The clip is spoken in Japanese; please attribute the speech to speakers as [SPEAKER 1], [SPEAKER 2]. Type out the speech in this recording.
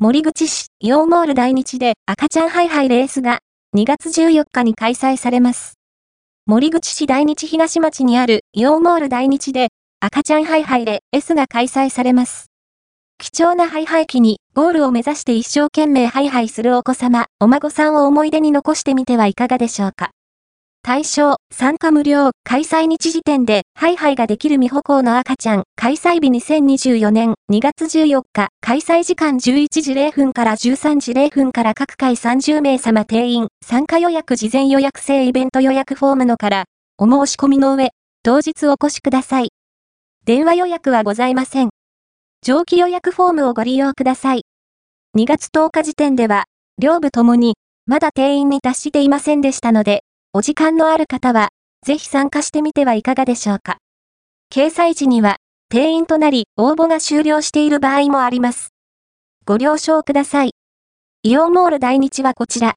[SPEAKER 1] 守口市、イオンモール大日で赤ちゃんハイハイレースが2月14日に開催されます。守口市大日東町にあるイオンモール大日で赤ちゃんハイハイレースが開催されます。貴重なハイハイ期にゴールを目指して一生懸命ハイハイするお子様、お孫さんを思い出に残してみてはいかがでしょうか？対象、参加無料、開催日時点で、ハイハイができる未歩行の赤ちゃん、開催日2024年2月14日、開催時間11時0分から13時0分から各回30名様定員、参加予約事前予約制イベント予約フォームのから、お申し込みの上、当日お越しください。電話予約はございません。上記予約フォームをご利用ください。2月10日時点では、両部ともに、まだ定員に達していませんでしたので、お時間のある方は、ぜひ参加してみてはいかがでしょうか。掲載時には、定員となり、応募が終了している場合もあります。ご了承ください。イオンモール大日はこちら。